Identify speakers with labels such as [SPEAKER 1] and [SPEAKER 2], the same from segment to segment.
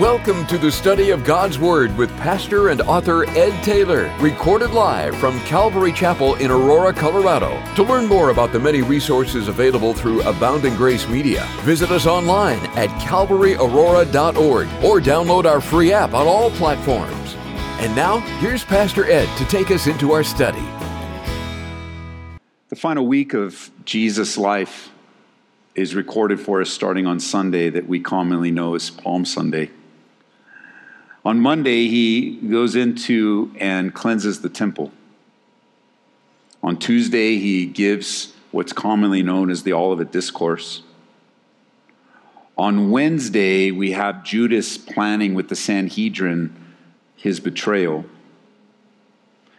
[SPEAKER 1] Welcome to the study of God's Word with pastor and author Ed Taylor, recorded live from Calvary Chapel in Aurora, Colorado. To learn more about the many resources available through Abounding Grace Media, visit us online at calvaryaurora.org or download our free app on all platforms. And now, here's Pastor Ed to take us into our study.
[SPEAKER 2] The final week of Jesus' life is recorded for us starting on Sunday that we commonly know as Palm Sunday. On Monday, he goes into and cleanses the temple. On Tuesday, he gives what's commonly known as the Olivet Discourse. On Wednesday, we have Judas planning with the Sanhedrin his betrayal.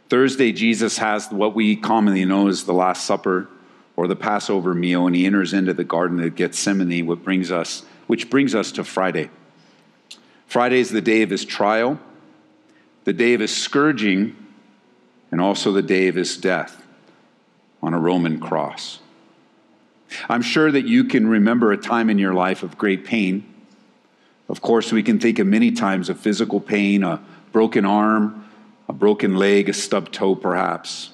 [SPEAKER 2] Thursday, Jesus has what we commonly know as the Last Supper or the Passover meal, and he enters into the Garden of Gethsemane, what brings us, which brings us to Friday. Friday is the day of his trial, the day of his scourging, and also the day of his death on a Roman cross. I'm sure that you can remember a time in your life of great pain. Of course, we can think of many times of physical pain, a broken arm, a broken leg, a stubbed toe, perhaps.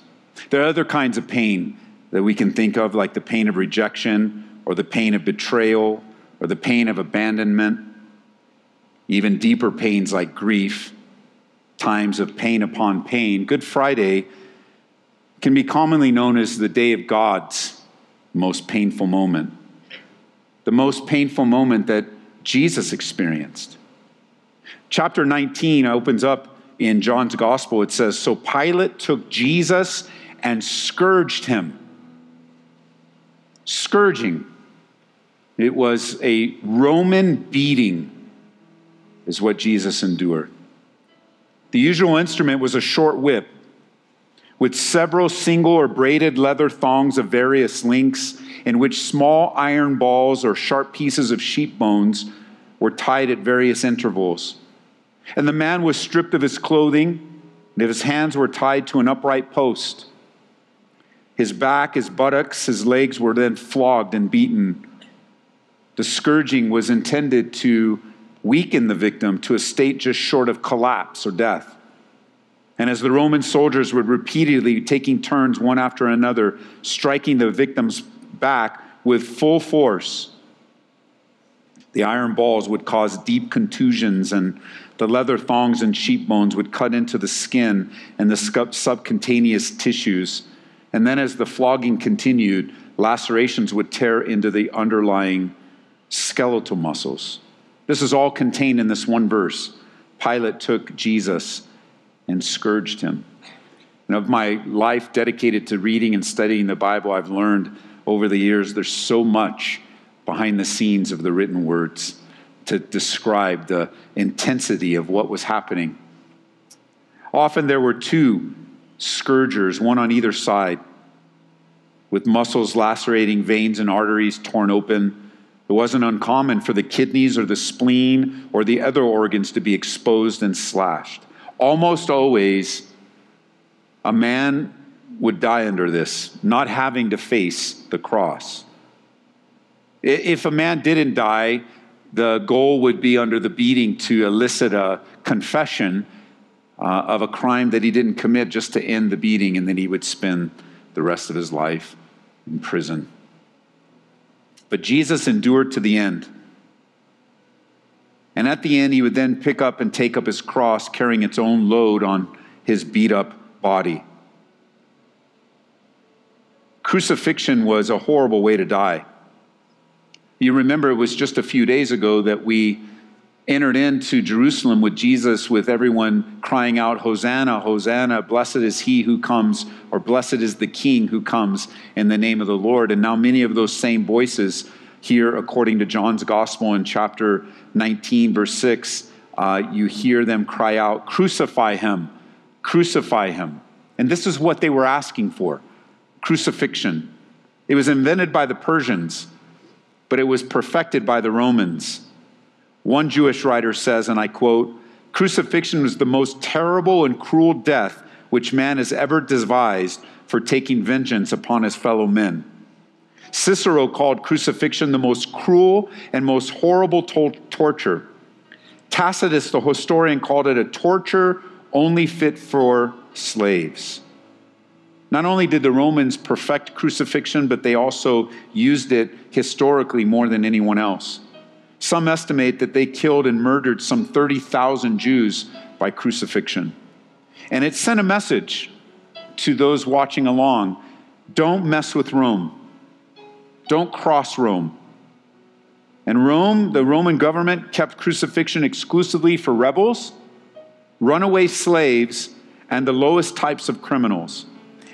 [SPEAKER 2] There are other kinds of pain that we can think of, like the pain of rejection, or the pain of betrayal, or the pain of abandonment even deeper pains like grief, times of pain upon pain. Good Friday can be commonly known as the day of God's most painful moment, the most painful moment that Jesus experienced. Chapter 19 opens up in John's gospel. It says, So Pilate took Jesus and scourged him. Scourging. It was a Roman beating is what Jesus endured. The usual instrument was a short whip with several single or braided leather thongs of various lengths, in which small iron balls or sharp pieces of sheep bones were tied at various intervals. And the man was stripped of his clothing, and his hands were tied to an upright post. His back, his buttocks, his legs were then flogged and beaten. The scourging was intended to weaken the victim to a state just short of collapse or death. And as the Roman soldiers would repeatedly taking turns one after another, striking the victim's back with full force, the iron balls would cause deep contusions, and the leather thongs and sheep bones would cut into the skin and the subcutaneous tissues. And then, as the flogging continued, lacerations would tear into the underlying skeletal muscles. This is all contained in this one verse. Pilate took Jesus and scourged him. And of my life dedicated to reading and studying the Bible, I've learned over the years there's so much behind the scenes of the written words to describe the intensity of what was happening. Often there were two scourgers, one on either side, with muscles lacerating, veins and arteries torn open it wasn't uncommon for the kidneys or the spleen or the other organs to be exposed and slashed. Almost always, a man would die under this, not having to face the cross. If a man didn't die, the goal would be under the beating to elicit a confession uh, of a crime that he didn't commit just to end the beating, and then he would spend the rest of his life in prison. But Jesus endured to the end. And at the end, he would then pick up and take up his cross, carrying its own load on his beat up body. Crucifixion was a horrible way to die. You remember it was just a few days ago that we entered into Jerusalem with Jesus, with everyone crying out, Hosanna, Hosanna, blessed is he who comes, or blessed is the King who comes in the name of the Lord. And now many of those same voices here, according to John's Gospel in chapter 19, verse 6, uh, you hear them cry out, Crucify him, crucify him. And this is what they were asking for crucifixion. It was invented by the Persians, but it was perfected by the Romans. One Jewish writer says, and I quote, Crucifixion was the most terrible and cruel death which man has ever devised for taking vengeance upon his fellow men. Cicero called crucifixion the most cruel and most horrible to- torture. Tacitus, the historian, called it a torture only fit for slaves. Not only did the Romans perfect crucifixion, but they also used it historically more than anyone else. Some estimate that they killed and murdered some 30,000 Jews by crucifixion. And it sent a message to those watching along don't mess with Rome, don't cross Rome. And Rome, the Roman government, kept crucifixion exclusively for rebels, runaway slaves, and the lowest types of criminals.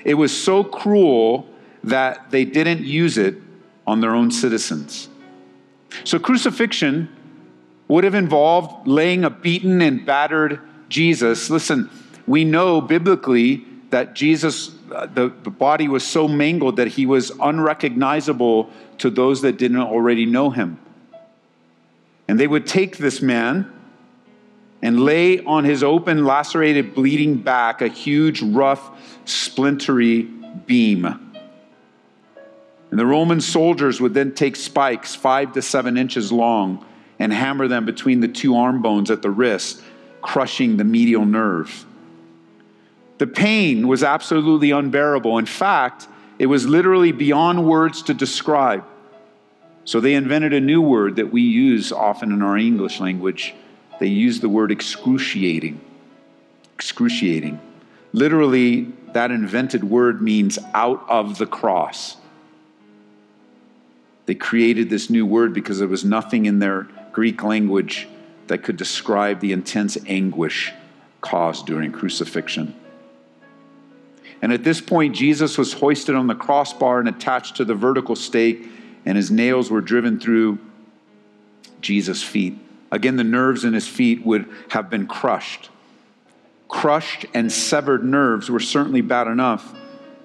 [SPEAKER 2] It was so cruel that they didn't use it on their own citizens. So, crucifixion would have involved laying a beaten and battered Jesus. Listen, we know biblically that Jesus, uh, the, the body was so mangled that he was unrecognizable to those that didn't already know him. And they would take this man and lay on his open, lacerated, bleeding back a huge, rough, splintery beam. And the Roman soldiers would then take spikes five to seven inches long and hammer them between the two arm bones at the wrist, crushing the medial nerve. The pain was absolutely unbearable. In fact, it was literally beyond words to describe. So they invented a new word that we use often in our English language. They use the word excruciating. Excruciating. Literally, that invented word means out of the cross. They created this new word because there was nothing in their Greek language that could describe the intense anguish caused during crucifixion. And at this point, Jesus was hoisted on the crossbar and attached to the vertical stake, and his nails were driven through Jesus' feet. Again, the nerves in his feet would have been crushed. Crushed and severed nerves were certainly bad enough,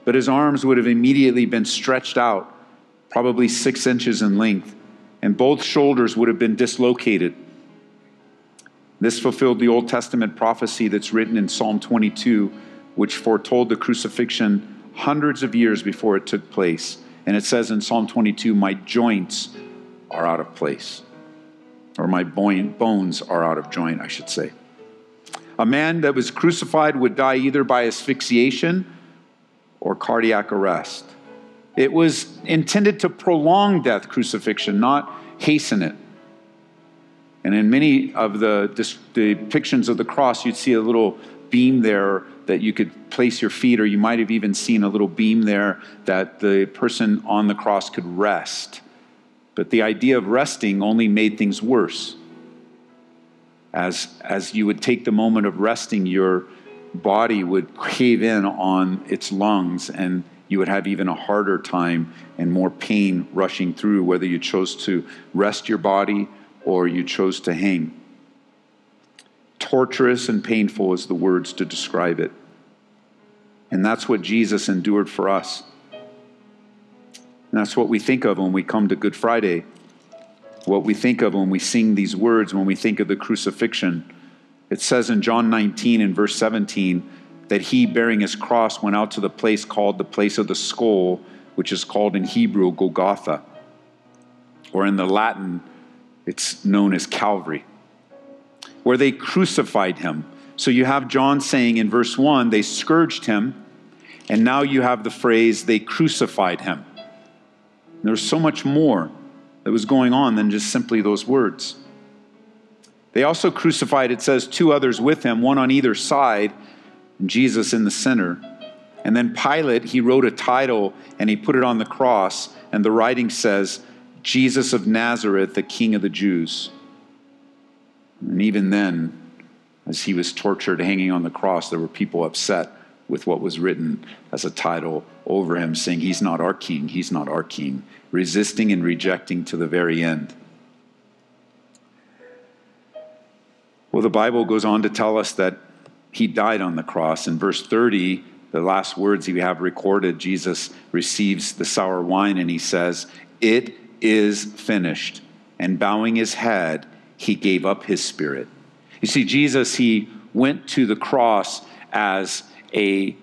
[SPEAKER 2] but his arms would have immediately been stretched out, probably six inches in length, and both shoulders would have been dislocated. This fulfilled the Old Testament prophecy that's written in Psalm 22 which foretold the crucifixion hundreds of years before it took place. And it says in Psalm 22, My joints are out of place, or my bones are out of joint, I should say. A man that was crucified would die either by asphyxiation or cardiac arrest. It was intended to prolong death, crucifixion, not hasten it. And in many of the depictions of the cross, you'd see a little beam there that you could place your feet, or you might have even seen a little beam there that the person on the cross could rest. But the idea of resting only made things worse. As, as you would take the moment of resting, your body would cave in on its lungs, and you would have even a harder time and more pain rushing through, whether you chose to rest your body or you chose to hang. Torturous and painful is the words to describe it. And that's what Jesus endured for us. And that's what we think of when we come to Good Friday, what we think of when we sing these words, when we think of the crucifixion. It says in John 19 and verse 17 that he, bearing his cross, went out to the place called the place of the skull, which is called in Hebrew Golgotha, or in the Latin, it's known as Calvary where they crucified him. So you have John saying in verse 1, they scourged him, and now you have the phrase, they crucified him. There's so much more that was going on than just simply those words. They also crucified, it says, two others with him, one on either side, Jesus in the center. And then Pilate, he wrote a title and he put it on the cross, and the writing says, Jesus of Nazareth, the King of the Jews. And even then, as he was tortured hanging on the cross, there were people upset with what was written as a title over him, saying, He's not our king, he's not our king, resisting and rejecting to the very end. Well, the Bible goes on to tell us that he died on the cross. In verse 30, the last words we have recorded, Jesus receives the sour wine and he says, It is finished. And bowing his head, he gave up his spirit. You see, Jesus, he went to the cross as a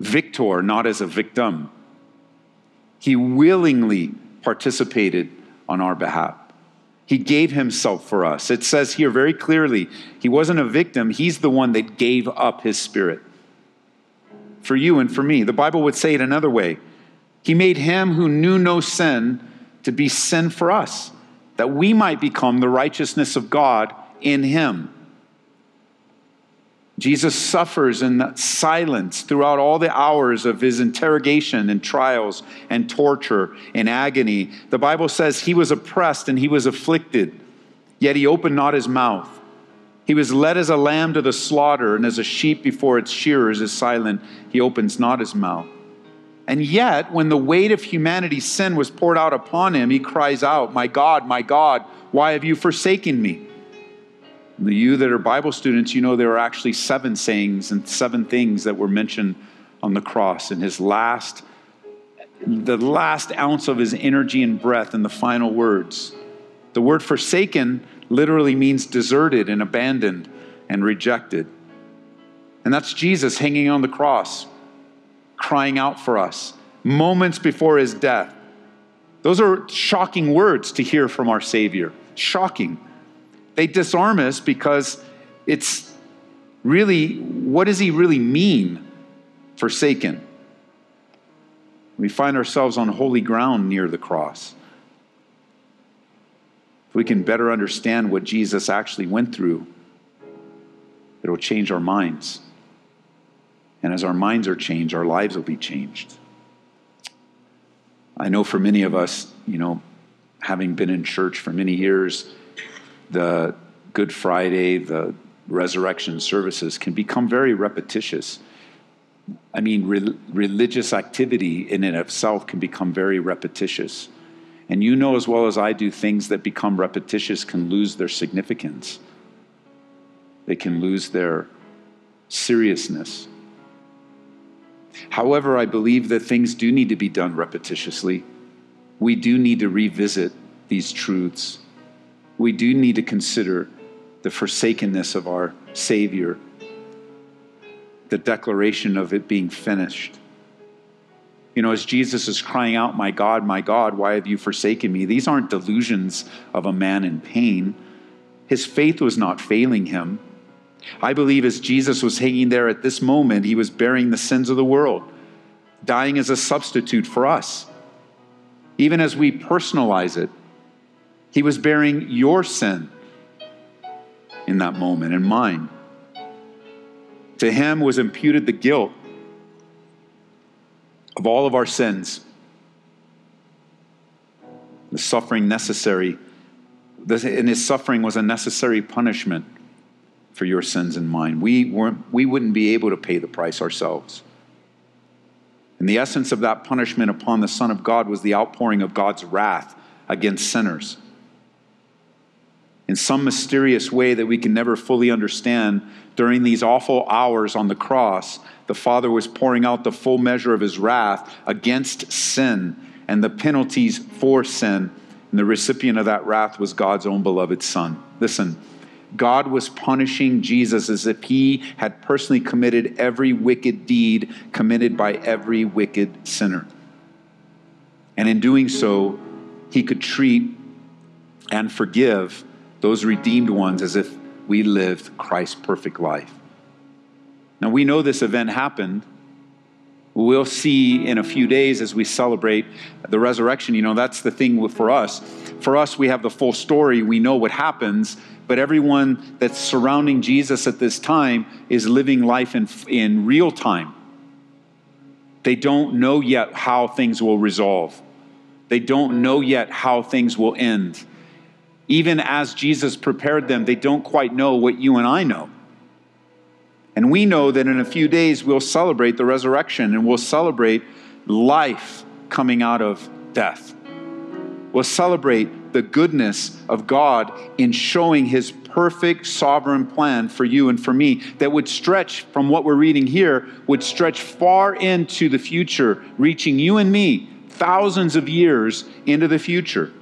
[SPEAKER 2] victor, not as a victim. He willingly participated on our behalf. He gave himself for us. It says here very clearly, he wasn't a victim, he's the one that gave up his spirit for you and for me. The Bible would say it another way He made him who knew no sin to be sin for us, that we might become the righteousness of God in him. Jesus suffers in silence throughout all the hours of his interrogation and trials and torture and agony. The Bible says he was oppressed and he was afflicted, yet he opened not his mouth. He was led as a lamb to the slaughter, and as a sheep before its shearers is silent, he opens not his mouth. And yet, when the weight of humanity's sin was poured out upon him, he cries out, My God, my God, why have you forsaken me? You that are Bible students, you know there are actually seven sayings and seven things that were mentioned on the cross. In his last, the last ounce of his energy and breath in the final words. The word forsaken literally means deserted and abandoned and rejected. And that's Jesus hanging on the cross, crying out for us moments before his death. Those are shocking words to hear from our Savior. Shocking. They disarm us because it's really what does he really mean, forsaken? We find ourselves on holy ground near the cross. If we can better understand what Jesus actually went through, it'll change our minds. And as our minds are changed, our lives will be changed. I know for many of us, you know, having been in church for many years, the Good Friday, the resurrection services can become very repetitious. I mean, re- religious activity in and of itself can become very repetitious. And you know as well as I do, things that become repetitious can lose their significance, they can lose their seriousness. However, I believe that things do need to be done repetitiously. We do need to revisit these truths we do need to consider the forsakenness of our Savior, the declaration of it being finished. You know, as Jesus is crying out, My God, my God, why have you forsaken me? These aren't delusions of a man in pain. His faith was not failing him. I believe as Jesus was hanging there at this moment, he was bearing the sins of the world, dying as a substitute for us. Even as we personalize it, he was bearing your sin in that moment and mine. To him was imputed the guilt of all of our sins, the suffering necessary, and his suffering was a necessary punishment for your sins and mine. We, weren't, we wouldn't be able to pay the price ourselves. And the essence of that punishment upon the Son of God was the outpouring of God's wrath against sinners in some mysterious way that we can never fully understand, during these awful hours on the cross, the Father was pouring out the full measure of his wrath against sin and the penalties for sin. And the recipient of that wrath was God's own beloved Son. Listen, God was punishing Jesus as if he had personally committed every wicked deed committed by every wicked sinner. And in doing so, he could treat and forgive those redeemed ones as if we lived Christ's perfect life. Now, we know this event happened. We'll see in a few days as we celebrate the resurrection. You know, that's the thing for us. For us, we have the full story. We know what happens, but everyone that's surrounding Jesus at this time is living life in, in real time. They don't know yet how things will resolve, they don't know yet how things will end even as Jesus prepared them, they don't quite know what you and I know. And we know that in a few days we'll celebrate the resurrection and we'll celebrate life coming out of death. We'll celebrate the goodness of God in showing his perfect sovereign plan for you and for me that would stretch from what we're reading here, would stretch far into the future, reaching you and me thousands of years into the future.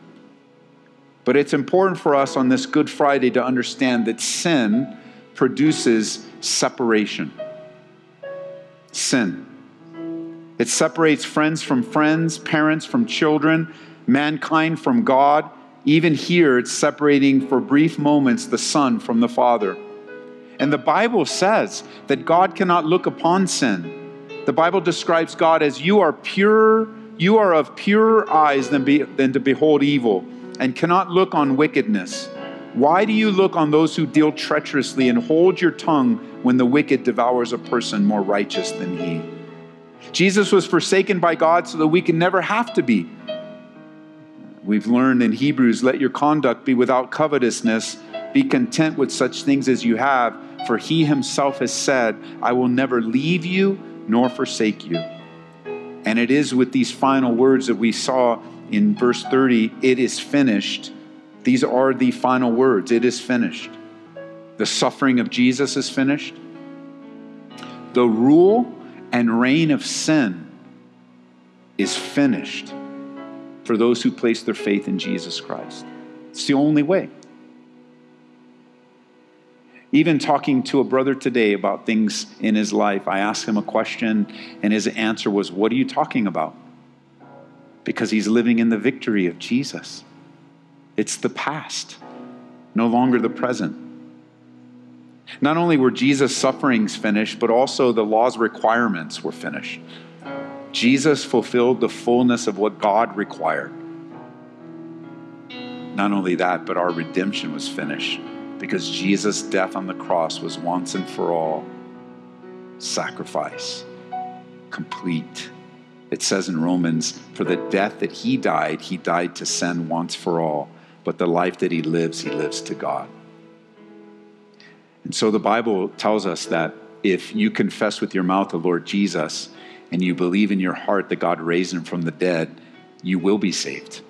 [SPEAKER 2] But it's important for us on this Good Friday to understand that sin produces separation. Sin. It separates friends from friends, parents from children, mankind from God, Even here, it's separating for brief moments the Son from the Father. And the Bible says that God cannot look upon sin. The Bible describes God as you are pure, you are of purer eyes than, be, than to behold evil, and cannot look on wickedness. Why do you look on those who deal treacherously and hold your tongue when the wicked devours a person more righteous than he? Jesus was forsaken by God so that we can never have to be. We've learned in Hebrews let your conduct be without covetousness, be content with such things as you have, for he himself has said, I will never leave you nor forsake you. And it is with these final words that we saw in verse 30 it is finished these are the final words. It is finished. The suffering of Jesus is finished. The rule and reign of sin is finished for those who place their faith in Jesus Christ. It's the only way. Even talking to a brother today about things in his life, I asked him a question, and his answer was, What are you talking about? Because he's living in the victory of Jesus. It's the past, no longer the present. Not only were Jesus' sufferings finished, but also the law's requirements were finished. Jesus fulfilled the fullness of what God required. Not only that, but our redemption was finished because Jesus' death on the cross was once and for all sacrifice, complete. It says in Romans, for the death that he died, he died to sin once for all but the life that he lives, he lives to God. And so the Bible tells us that if you confess with your mouth the Lord Jesus and you believe in your heart that God raised him from the dead, you will be saved.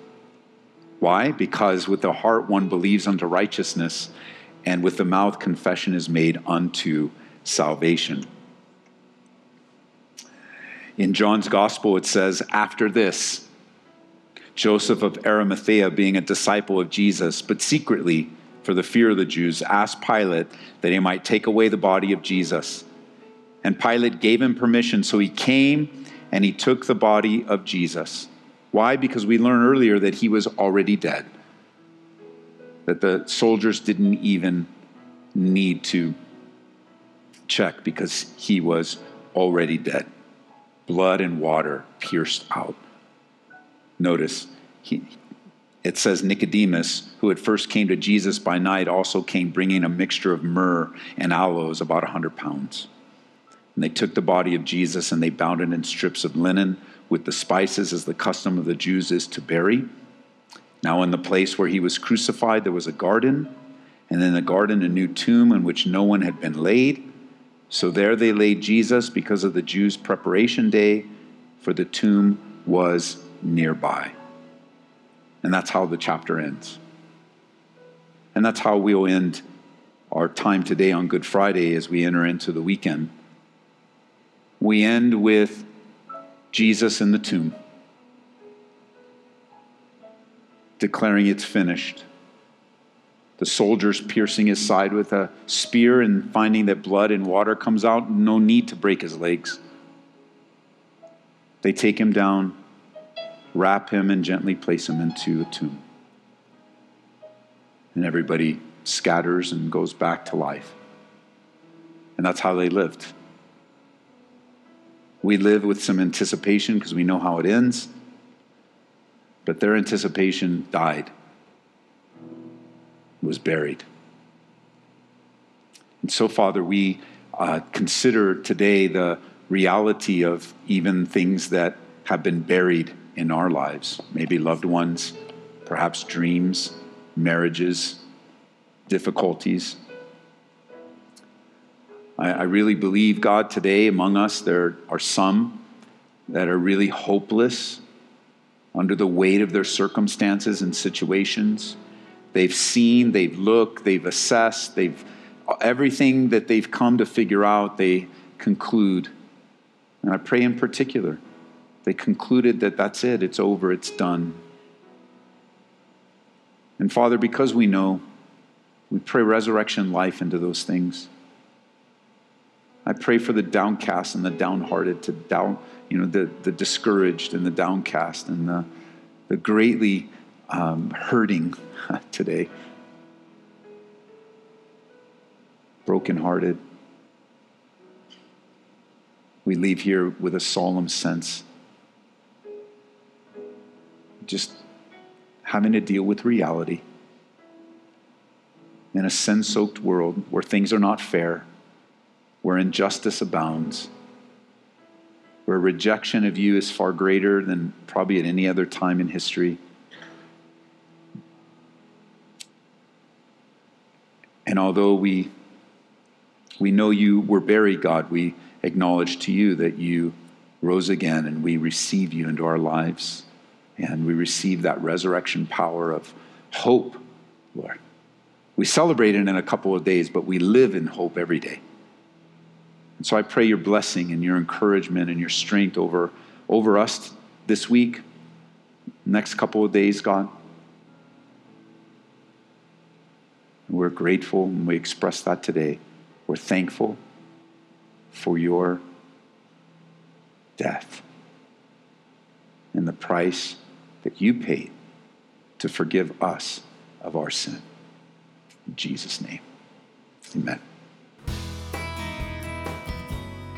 [SPEAKER 2] Why? Because with the heart one believes unto righteousness, and with the mouth confession is made unto salvation. In John's gospel, it says, After this, Joseph of Arimathea, being a disciple of Jesus, but secretly, for the fear of the Jews, asked Pilate that he might take away the body of Jesus. And Pilate gave him permission, so he came and he took the body of Jesus. Why? Because we learned earlier that he was already dead, that the soldiers didn't even need to check because he was already dead. Blood and water pierced out. Notice, he, it says Nicodemus, who at first came to Jesus by night, also came bringing a mixture of myrrh and aloes, about a 100 pounds. And they took the body of Jesus and they bound it in strips of linen with the spices, as the custom of the Jews is to bury. Now, in the place where he was crucified, there was a garden, and in the garden, a new tomb in which no one had been laid. So there they laid Jesus because of the Jews' preparation day, for the tomb was nearby. And that's how the chapter ends. And that's how we'll end our time today on Good Friday as we enter into the weekend. We end with Jesus in the tomb, declaring it's finished. The soldiers piercing his side with a spear and finding that blood and water comes out, no need to break his legs. They take him down wrap him and gently place him into a tomb. And everybody scatters and goes back to life. And that's how they lived. We live with some anticipation because we know how it ends, but their anticipation died, was buried. And so, Father, we uh, consider today the reality of even things that have been buried in our lives, maybe loved ones, perhaps dreams, marriages, difficulties. I, I, really believe, God, today among us, there are some that are really hopeless under the weight of their circumstances and situations. They've seen, they've looked, they've assessed, they've everything that they've come to figure out, they conclude. And I pray in particular they concluded that that's it, it's over, it's done. And Father, because we know, we pray resurrection life into those things. I pray for the downcast and the downhearted to down, you know, the, the discouraged and the downcast and the, the greatly um, hurting today, brokenhearted. We leave here with a solemn sense, just having to deal with reality. In a sin soaked world where things are not fair, where injustice abounds, where rejection of you is far greater than probably at any other time in history. And although we, we know you were buried, God, we acknowledge to you that you rose again and we receive you into our lives. And we receive that resurrection power of hope, Lord. We celebrate it in a couple of days, but we live in hope every day. And so I pray your blessing and your encouragement and your strength over, over us this week, next couple of days, God. We're grateful and we express that today. We're thankful for your death and the price that you paid to forgive us of our sin. In Jesus' name, amen.